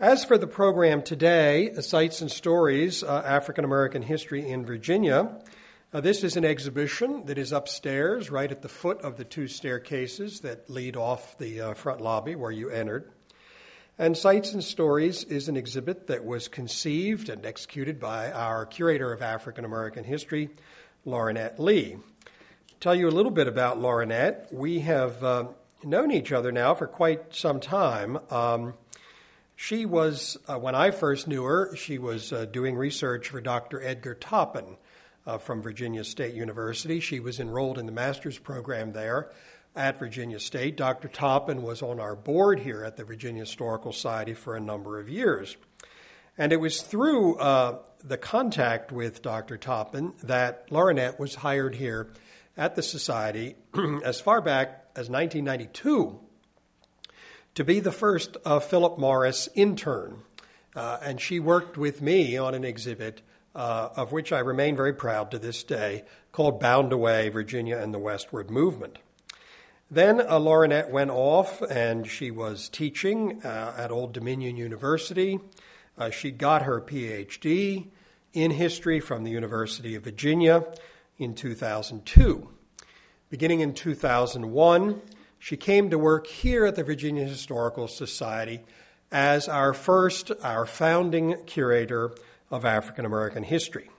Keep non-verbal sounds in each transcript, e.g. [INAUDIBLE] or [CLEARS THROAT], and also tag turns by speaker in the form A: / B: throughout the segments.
A: As for the program today, Sights and Stories uh, African American History in Virginia, uh, this is an exhibition that is upstairs, right at the foot of the two staircases that lead off the uh, front lobby where you entered. And Sights and Stories is an exhibit that was conceived and executed by our curator of African American history, Lauranett Lee. To tell you a little bit about Lauranett, we have uh, known each other now for quite some time. Um, she was, uh, when I first knew her, she was uh, doing research for Dr. Edgar Toppin uh, from Virginia State University. She was enrolled in the master's program there at Virginia State. Dr. Toppin was on our board here at the Virginia Historical Society for a number of years. And it was through uh, the contact with Dr. Toppin that Lauranett was hired here at the Society [CLEARS THROAT] as far back as 1992 to be the first uh, Philip Morris intern. Uh, and she worked with me on an exhibit uh, of which I remain very proud to this day called Bound Away Virginia and the Westward Movement. Then uh, Lauranett went off and she was teaching uh, at Old Dominion University. Uh, she got her PhD in history from the University of Virginia in 2002. Beginning in 2001, she came to work here at the Virginia Historical Society as our first, our founding curator of African American history.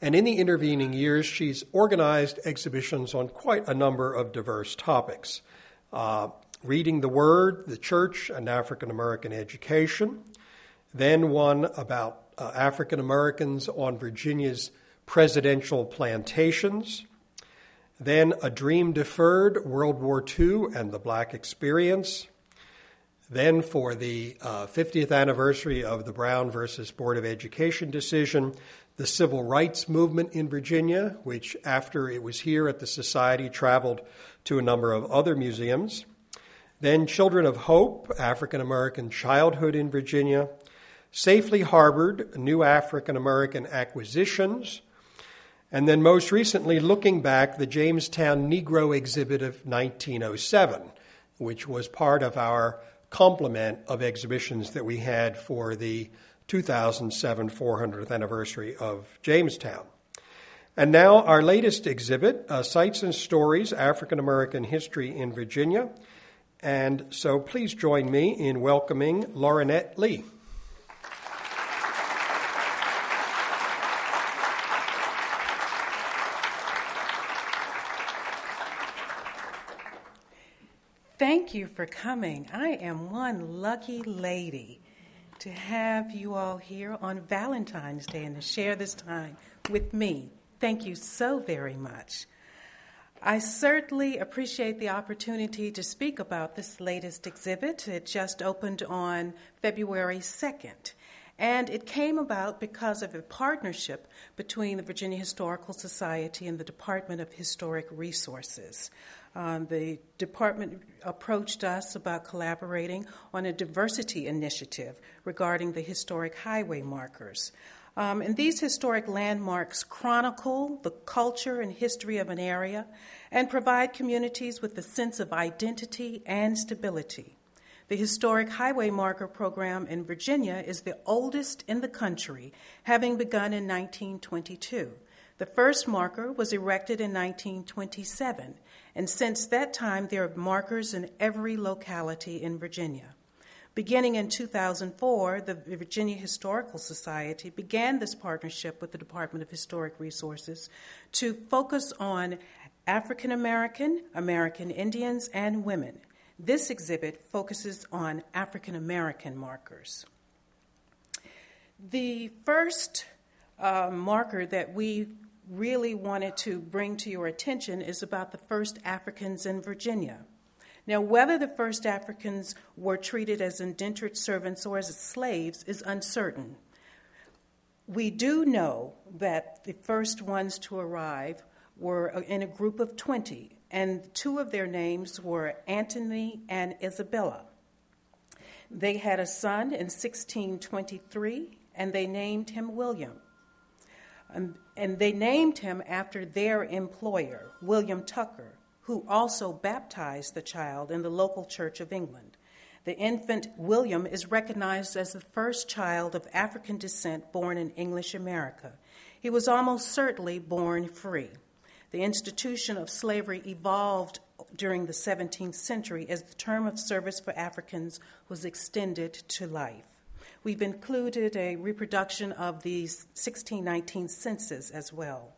A: And in the intervening years, she's organized exhibitions on quite a number of diverse topics uh, reading the Word, the Church, and African American education, then one about uh, African Americans on Virginia's presidential plantations, then A Dream Deferred, World War II and the Black Experience. Then, for the uh, 50th anniversary of the Brown versus Board of Education decision, the Civil Rights Movement in Virginia, which, after it was here at the Society, traveled to a number of other museums. Then, Children of Hope, African American Childhood in Virginia. Safely Harbored, New African American Acquisitions, and then most recently, looking back, the Jamestown Negro exhibit of 1907, which was part of our complement of exhibitions that we had for the 2007 400th anniversary of Jamestown. And now, our latest exhibit, uh, Sights and Stories African American History in Virginia. And so please join me in welcoming Lauranett Lee.
B: Thank you for coming. I am one lucky lady to have you all here on Valentine's Day and to share this time with me. Thank you so very much. I certainly appreciate the opportunity to speak about this latest exhibit. It just opened on February 2nd. And it came about because of a partnership between the Virginia Historical Society and the Department of Historic Resources. Um, the department approached us about collaborating on a diversity initiative regarding the historic highway markers. Um, and these historic landmarks chronicle the culture and history of an area and provide communities with a sense of identity and stability. The Historic Highway Marker Program in Virginia is the oldest in the country, having begun in 1922. The first marker was erected in 1927 and since that time, there are markers in every locality in Virginia. Beginning in 2004, the Virginia Historical Society began this partnership with the Department of Historic Resources to focus on African American, American Indians, and women. This exhibit focuses on African American markers. The first uh, marker that we really wanted to bring to your attention is about the first Africans in Virginia. Now, whether the first Africans were treated as indentured servants or as slaves is uncertain. We do know that the first ones to arrive were in a group of 20, and two of their names were Antony and Isabella. They had a son in 1623, and they named him William. And, and they named him after their employer, William Tucker, who also baptized the child in the local Church of England. The infant William is recognized as the first child of African descent born in English America. He was almost certainly born free. The institution of slavery evolved during the 17th century as the term of service for Africans was extended to life. We've included a reproduction of the 1619 census as well.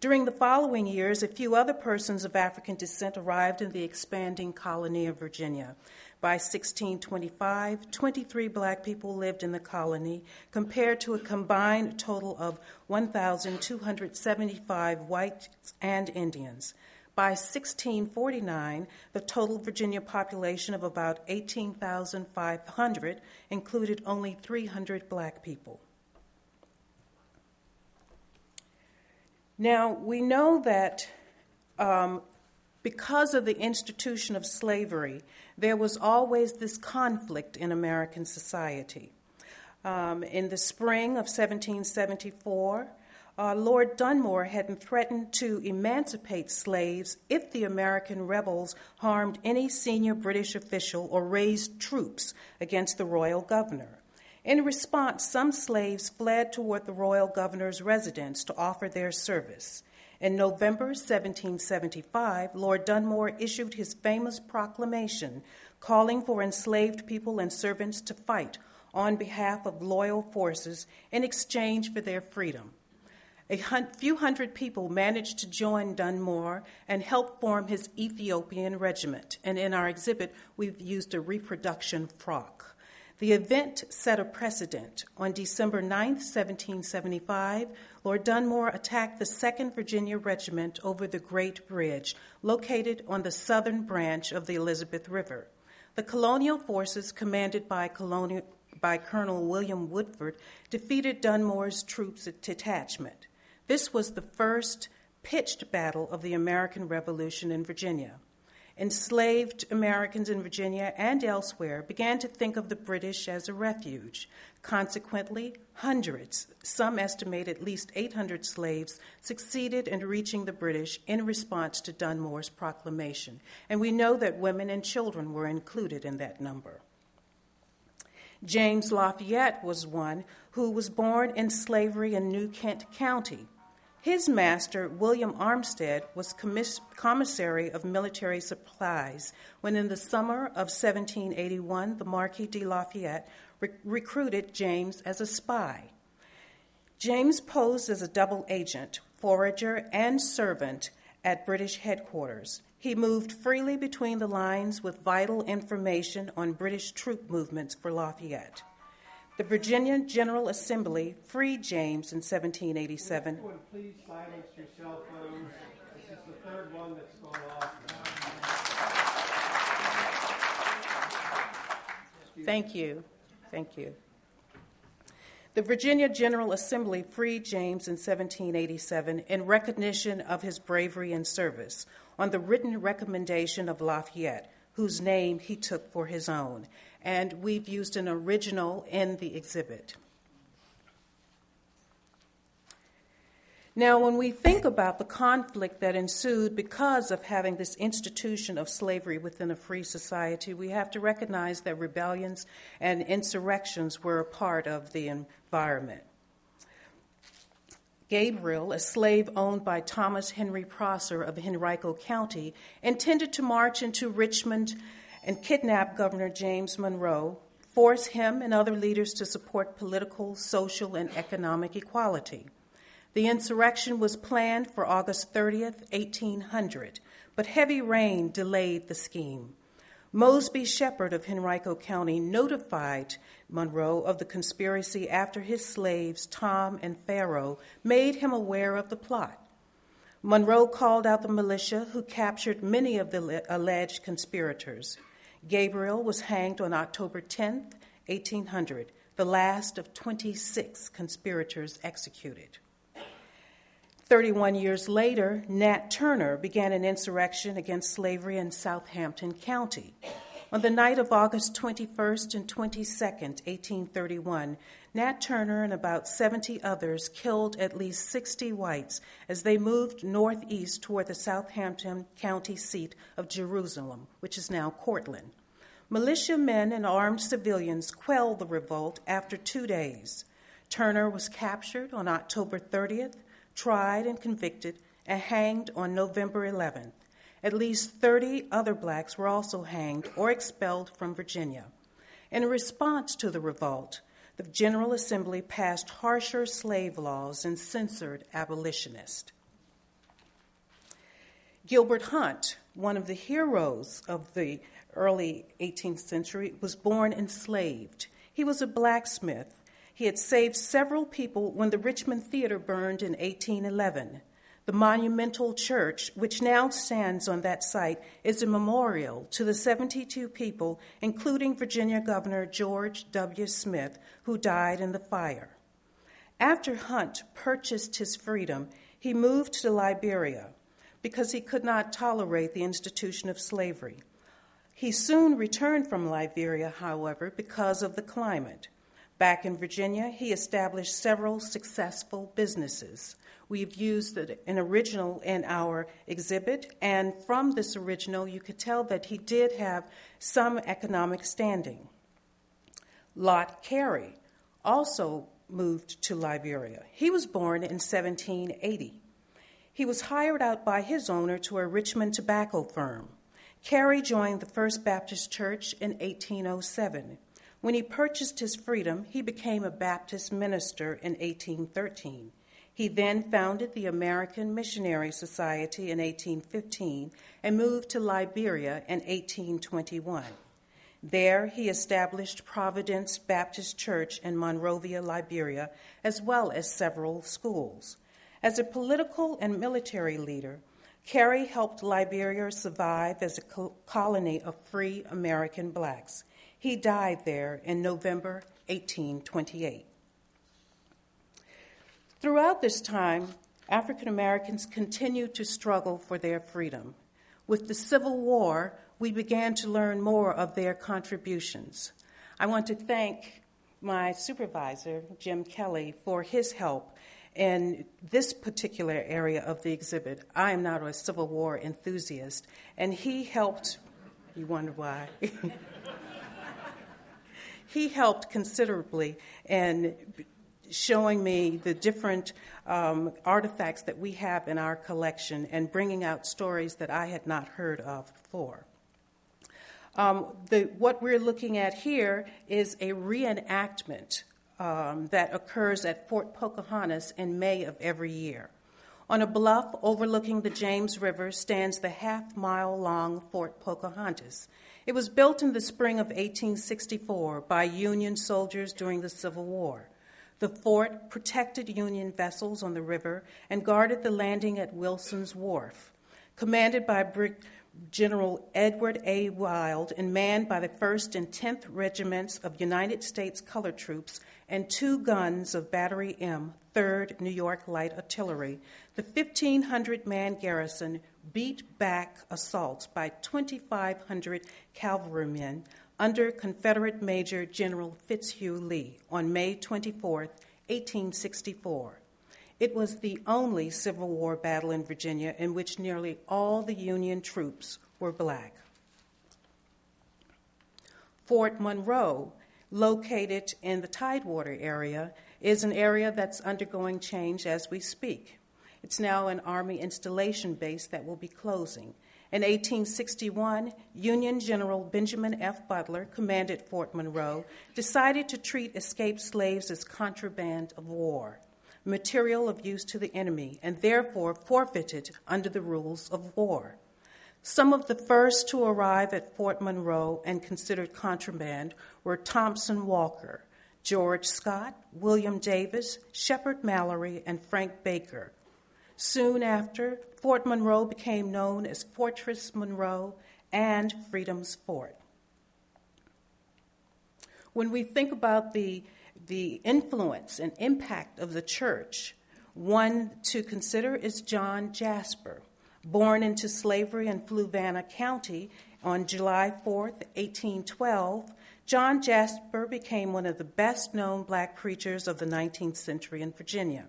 B: During the following years, a few other persons of African descent arrived in the expanding colony of Virginia. By 1625, 23 black people lived in the colony, compared to a combined total of 1,275 whites and Indians. By 1649, the total Virginia population of about 18,500 included only 300 black people. Now, we know that um, because of the institution of slavery, there was always this conflict in American society. Um, in the spring of 1774, uh, Lord Dunmore had threatened to emancipate slaves if the American rebels harmed any senior British official or raised troops against the royal governor. In response, some slaves fled toward the royal governor's residence to offer their service. In November 1775, Lord Dunmore issued his famous proclamation calling for enslaved people and servants to fight on behalf of loyal forces in exchange for their freedom. A few hundred people managed to join Dunmore and help form his Ethiopian regiment, and in our exhibit, we've used a reproduction frock. The event set a precedent. On December 9, 1775, Lord Dunmore attacked the 2nd Virginia Regiment over the Great Bridge, located on the southern branch of the Elizabeth River. The colonial forces, commanded by, colonial, by Colonel William Woodford, defeated Dunmore's troops detachment. This was the first pitched battle of the American Revolution in Virginia enslaved Americans in Virginia and elsewhere began to think of the British as a refuge. Consequently, hundreds, some estimate at least 800 slaves, succeeded in reaching the British in response to Dunmore's proclamation. And we know that women and children were included in that number. James Lafayette was one who was born in slavery in New Kent County his master, William Armistead, was commiss- commissary of military supplies when, in the summer of 1781, the Marquis de Lafayette re- recruited James as a spy. James posed as a double agent, forager, and servant at British headquarters. He moved freely between the lines with vital information on British troop movements for Lafayette. The Virginia General Assembly freed James in 1787.
A: please silence your cell phones. This is the third one that's gone off.
B: Thank you. Thank you. The Virginia General Assembly freed James in 1787 in recognition of his bravery and service on the written recommendation of Lafayette, whose name he took for his own, and we've used an original in the exhibit. Now, when we think about the conflict that ensued because of having this institution of slavery within a free society, we have to recognize that rebellions and insurrections were a part of the environment. Gabriel, a slave owned by Thomas Henry Prosser of Henrico County, intended to march into Richmond and kidnap Governor James Monroe, force him and other leaders to support political, social, and economic equality. The insurrection was planned for August 30th, 1800, but heavy rain delayed the scheme. Mosby Shepard of Henrico County notified Monroe of the conspiracy after his slaves, Tom and Pharaoh, made him aware of the plot. Monroe called out the militia, who captured many of the alleged conspirators. Gabriel was hanged on October 10, 1800, the last of 26 conspirators executed. 31 years later, Nat Turner began an insurrection against slavery in Southampton County. On the night of August 21st and 22nd, 1831, Nat Turner and about 70 others killed at least 60 whites as they moved northeast toward the Southampton County seat of Jerusalem, which is now Courtland. Militiamen and armed civilians quelled the revolt after two days. Turner was captured on October 30th, tried and convicted, and hanged on November 11th. At least 30 other blacks were also hanged or expelled from Virginia. In response to the revolt, the General Assembly passed harsher slave laws and censored abolitionists. Gilbert Hunt, one of the heroes of the early 18th century, was born enslaved. He was a blacksmith. He had saved several people when the Richmond Theater burned in 1811. The monumental church, which now stands on that site, is a memorial to the 72 people, including Virginia Governor George W. Smith, who died in the fire. After Hunt purchased his freedom, he moved to Liberia because he could not tolerate the institution of slavery. He soon returned from Liberia, however, because of the climate. Back in Virginia, he established several successful businesses. We've used an original in our exhibit, and from this original, you could tell that he did have some economic standing. Lot Carey also moved to Liberia. He was born in 1780. He was hired out by his owner to a Richmond tobacco firm. Carey joined the First Baptist Church in 1807. When he purchased his freedom, he became a Baptist minister in 1813. He then founded the American Missionary Society in 1815 and moved to Liberia in 1821. There, he established Providence Baptist Church in Monrovia, Liberia, as well as several schools. As a political and military leader, Carey helped Liberia survive as a colony of free American blacks. He died there in November 1828. Throughout this time, African Americans continued to struggle for their freedom. With the Civil War, we began to learn more of their contributions. I want to thank my supervisor, Jim Kelly, for his help in this particular area of the exhibit. I am not a Civil War enthusiast, and he helped. You wonder why? [LAUGHS] he helped considerably in showing me the different um, artifacts that we have in our collection and bringing out stories that I had not heard of before. Um, the, what we're looking at here is a reenactment um, that occurs at Fort Pocahontas in May of every year. On a bluff overlooking the James River stands the half mile long Fort Pocahontas. It was built in the spring of 1864 by Union soldiers during the Civil War. The fort protected Union vessels on the river and guarded the landing at Wilson's Wharf. Commanded by Brig- General Edward A. Wild and manned by the 1st and 10th Regiments of United States Colored Troops and two guns of Battery M, 3rd New York Light Artillery, the 1,500 man garrison beat back assaults by 2,500 cavalrymen under Confederate Major General Fitzhugh Lee on May 24, 1864. It was the only Civil War battle in Virginia in which nearly all the Union troops were black. Fort Monroe, located in the Tidewater area, is an area that's undergoing change as we speak. It's now an Army installation base that will be closing. In 1861, Union General Benjamin F. Butler, commanded Fort Monroe, decided to treat escaped slaves as contraband of war, material of use to the enemy, and therefore forfeited under the rules of war. Some of the first to arrive at Fort Monroe and considered contraband were Thompson Walker, George Scott, William Davis, Shepard Mallory, and Frank Baker. Soon after, Fort Monroe became known as Fortress Monroe and Freedom's Fort. When we think about the, the influence and impact of the church, one to consider is John Jasper. Born into slavery in Fluvanna County on July 4, 1812, John Jasper became one of the best known black preachers of the 19th century in Virginia.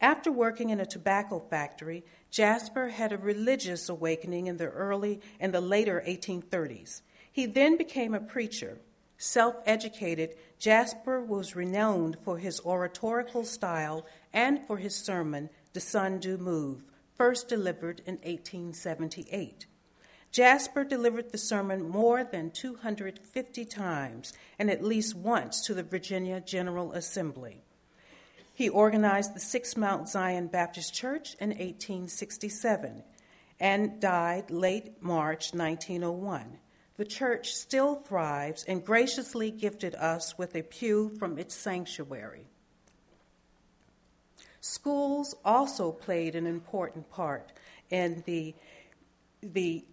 B: After working in a tobacco factory, Jasper had a religious awakening in the early and the later 1830s. He then became a preacher. Self educated, Jasper was renowned for his oratorical style and for his sermon, The Sun Do Move, first delivered in 1878. Jasper delivered the sermon more than 250 times and at least once to the Virginia General Assembly. He organized the Six Mount Zion Baptist Church in 1867 and died late March 1901. The church still thrives and graciously gifted us with a pew from its sanctuary. Schools also played an important part in the, the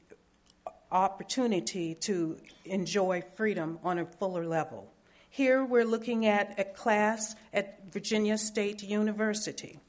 B: opportunity to enjoy freedom on a fuller level. Here we're looking at a class at Virginia State University.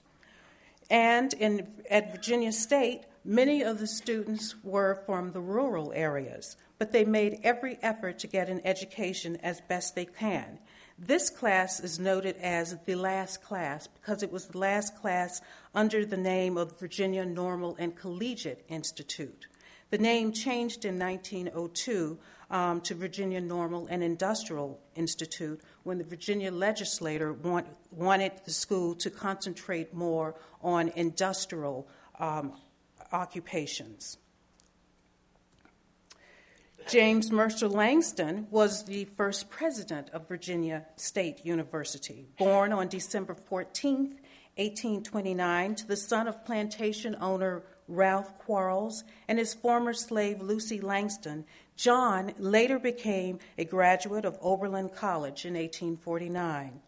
B: And in, at Virginia State, many of the students were from the rural areas, but they made every effort to get an education as best they can. This class is noted as the last class because it was the last class under the name of Virginia Normal and Collegiate Institute. The name changed in 1902 um, to Virginia Normal and Industrial Institute when the Virginia legislature want, wanted the school to concentrate more on industrial um, occupations. James Mercer Langston was the first president of Virginia State University, born on December 14, 1829, to the son of plantation owner Ralph Quarles, and his former slave Lucy Langston, John later became a graduate of Oberlin College in 1849.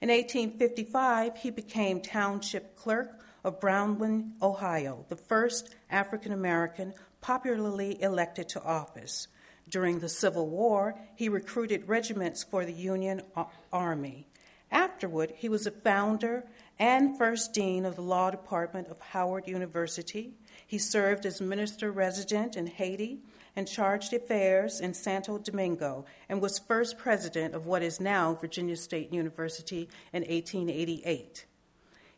B: In 1855, he became township clerk of Brownhelm, Ohio, the first African American popularly elected to office. During the Civil War, he recruited regiments for the Union Army. Afterward, he was a founder and first dean of the law department of Howard University. He served as minister resident in Haiti and chargé d'affaires in Santo Domingo and was first president of what is now Virginia State University in 1888.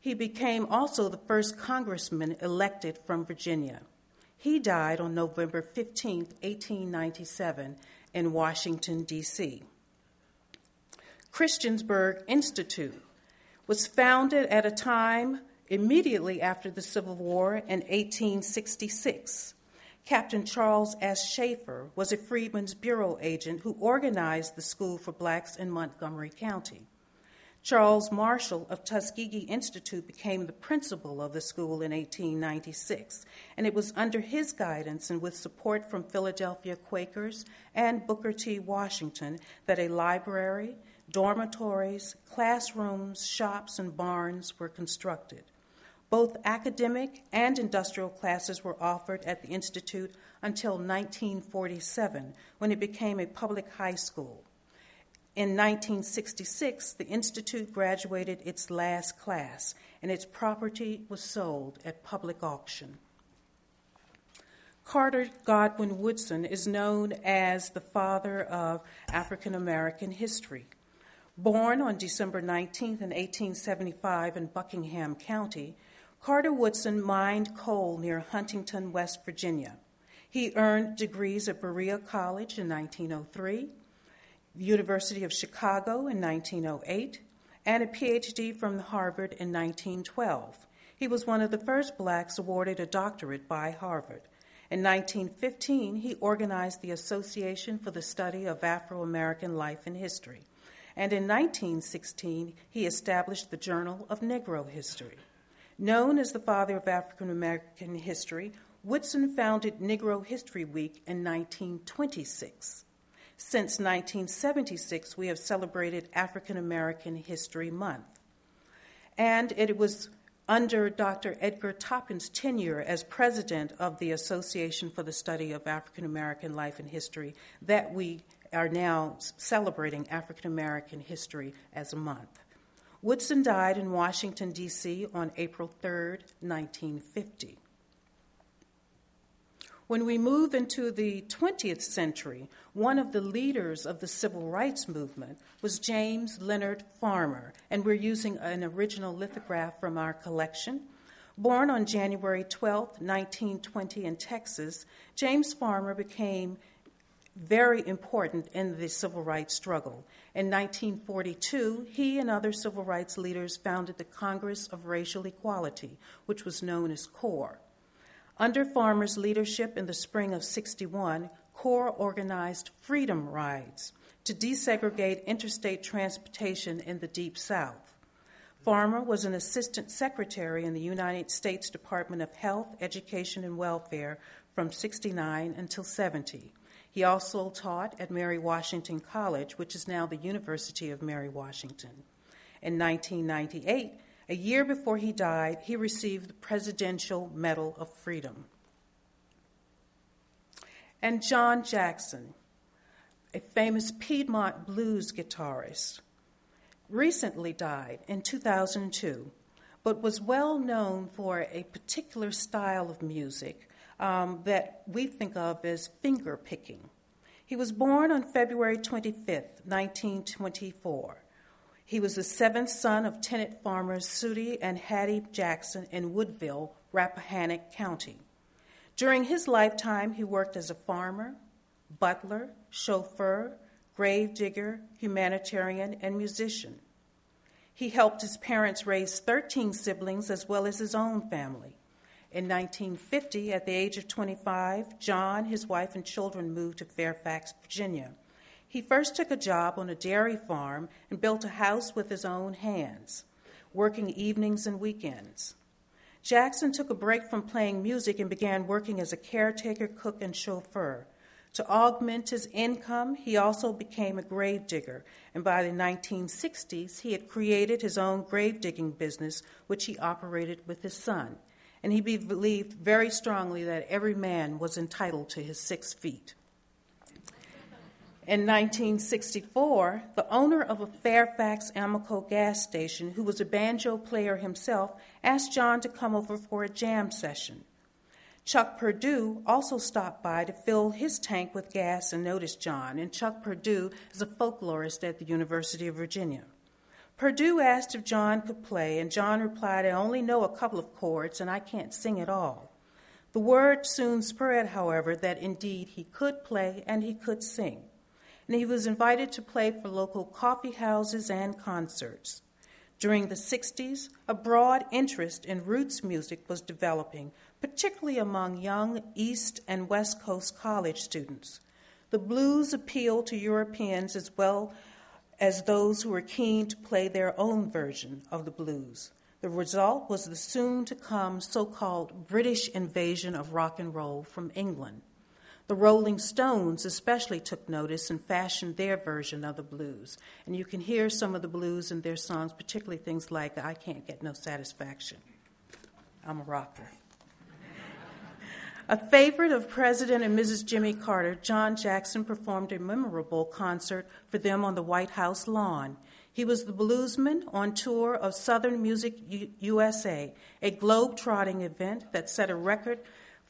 B: He became also the first congressman elected from Virginia. He died on November 15, 1897, in Washington, D.C. Christiansburg Institute was founded at a time immediately after the Civil War in 1866. Captain Charles S. Schaeffer was a Freedmen's Bureau agent who organized the School for Blacks in Montgomery County. Charles Marshall of Tuskegee Institute became the principal of the school in 1896, and it was under his guidance and with support from Philadelphia Quakers and Booker T. Washington that a library, dormitories, classrooms, shops, and barns were constructed. Both academic and industrial classes were offered at the Institute until 1947, when it became a public high school. In 1966, the Institute graduated its last class, and its property was sold at public auction. Carter Godwin Woodson is known as the father of African American history. Born on December 19, 1875, in Buckingham County, Carter Woodson mined coal near Huntington, West Virginia. He earned degrees at Berea College in 1903, the University of Chicago in 1908, and a PhD from Harvard in 1912. He was one of the first blacks awarded a doctorate by Harvard. In 1915, he organized the Association for the Study of Afro American Life and History and in 1916 he established the Journal of Negro History. Known as the father of African American history, Woodson founded Negro History Week in 1926. Since 1976, we have celebrated African American History Month. And it was under Dr. Edgar Toppin's tenure as president of the Association for the Study of African American Life and History that we are now celebrating African American history as a month. Woodson died in Washington, D.C. on April 3, 1950. When we move into the 20th century, one of the leaders of the civil rights movement was James Leonard Farmer, and we're using an original lithograph from our collection. Born on January 12, 1920, in Texas, James Farmer became very important in the civil rights struggle. In 1942, he and other civil rights leaders founded the Congress of Racial Equality, which was known as CORE. Under Farmer's leadership in the spring of 61, CORE organized freedom rides to desegregate interstate transportation in the Deep South. Farmer was an assistant secretary in the United States Department of Health, Education, and Welfare from 69 until 70. He also taught at Mary Washington College, which is now the University of Mary Washington. In 1998, a year before he died, he received the Presidential Medal of Freedom and John Jackson, a famous Piedmont blues guitarist, recently died in 2002, but was well known for a particular style of music um, that we think of as finger picking. He was born on February 25, 1924. He was the seventh son of tenant farmers Sooty and Hattie Jackson in Woodville, Rappahannock County. During his lifetime, he worked as a farmer, butler, chauffeur, grave digger, humanitarian, and musician. He helped his parents raise 13 siblings as well as his own family. In 1950, at the age of 25, John, his wife, and children moved to Fairfax, Virginia. He first took a job on a dairy farm and built a house with his own hands, working evenings and weekends. Jackson took a break from playing music and began working as a caretaker, cook, and chauffeur. To augment his income, he also became a grave digger, and by the 1960s, he had created his own grave digging business, which he operated with his son. And he believed very strongly that every man was entitled to his six feet. In 1964, the owner of a Fairfax Amoco gas station, who was a banjo player himself, asked John to come over for a jam session. Chuck Perdue also stopped by to fill his tank with gas and noticed John, and Chuck Perdue is a folklorist at the University of Virginia. Perdue asked if John could play, and John replied, I only know a couple of chords and I can't sing at all. The word soon spread, however, that indeed he could play and he could sing and he was invited to play for local coffee houses and concerts. During the 60s, a broad interest in roots music was developing, particularly among young East and West Coast college students. The blues appealed to Europeans as well as those who were keen to play their own version of the blues. The result was the soon to come so called British invasion of rock and roll from England. The Rolling Stones especially took notice and fashioned their version of the blues. And you can hear some of the blues in their songs, particularly things like I Can't Get No Satisfaction. I'm a rocker. A favorite of President and Mrs. Jimmy Carter, John Jackson performed a memorable concert for them on the White House lawn. He was the bluesman on tour of Southern Music U- USA, a globe-trotting event that set a record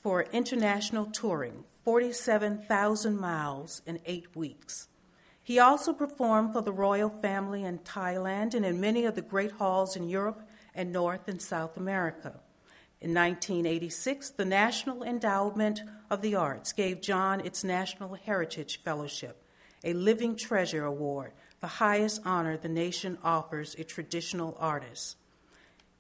B: for international touring. 47,000 miles in eight weeks. He also performed for the royal family in Thailand and in many of the great halls in Europe and North and South America. In 1986, the National Endowment of the Arts gave John its National Heritage Fellowship, a Living Treasure Award, the highest honor the nation offers a traditional artist.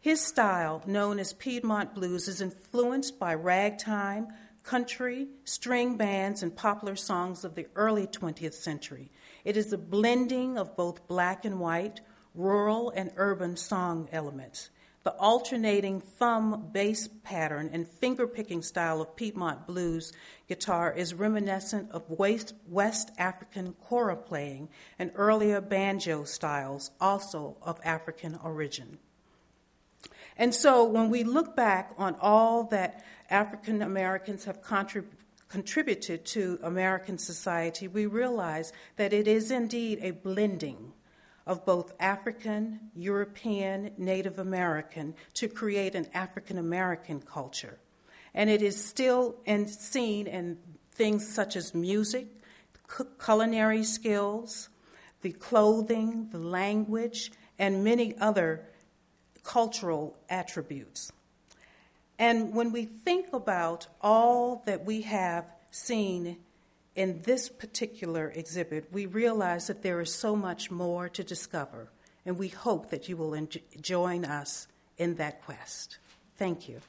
B: His style, known as Piedmont blues, is influenced by ragtime, country, string bands, and popular songs of the early 20th century. It is a blending of both black and white, rural and urban song elements. The alternating thumb bass pattern and finger picking style of Piedmont blues guitar is reminiscent of West, African kora playing and earlier banjo styles, also of African origin. And so when we look back on all that African Americans have contributed to American society, we realize that it is indeed a blending of both African, European, Native American to create an African American culture. And it is still in, seen in things such as music, culinary skills, the clothing, the language, and many other cultural attributes. And when we think about all that we have seen in this particular exhibit, we realize that there is so much more to discover, and we hope that you will join us in that quest. Thank you.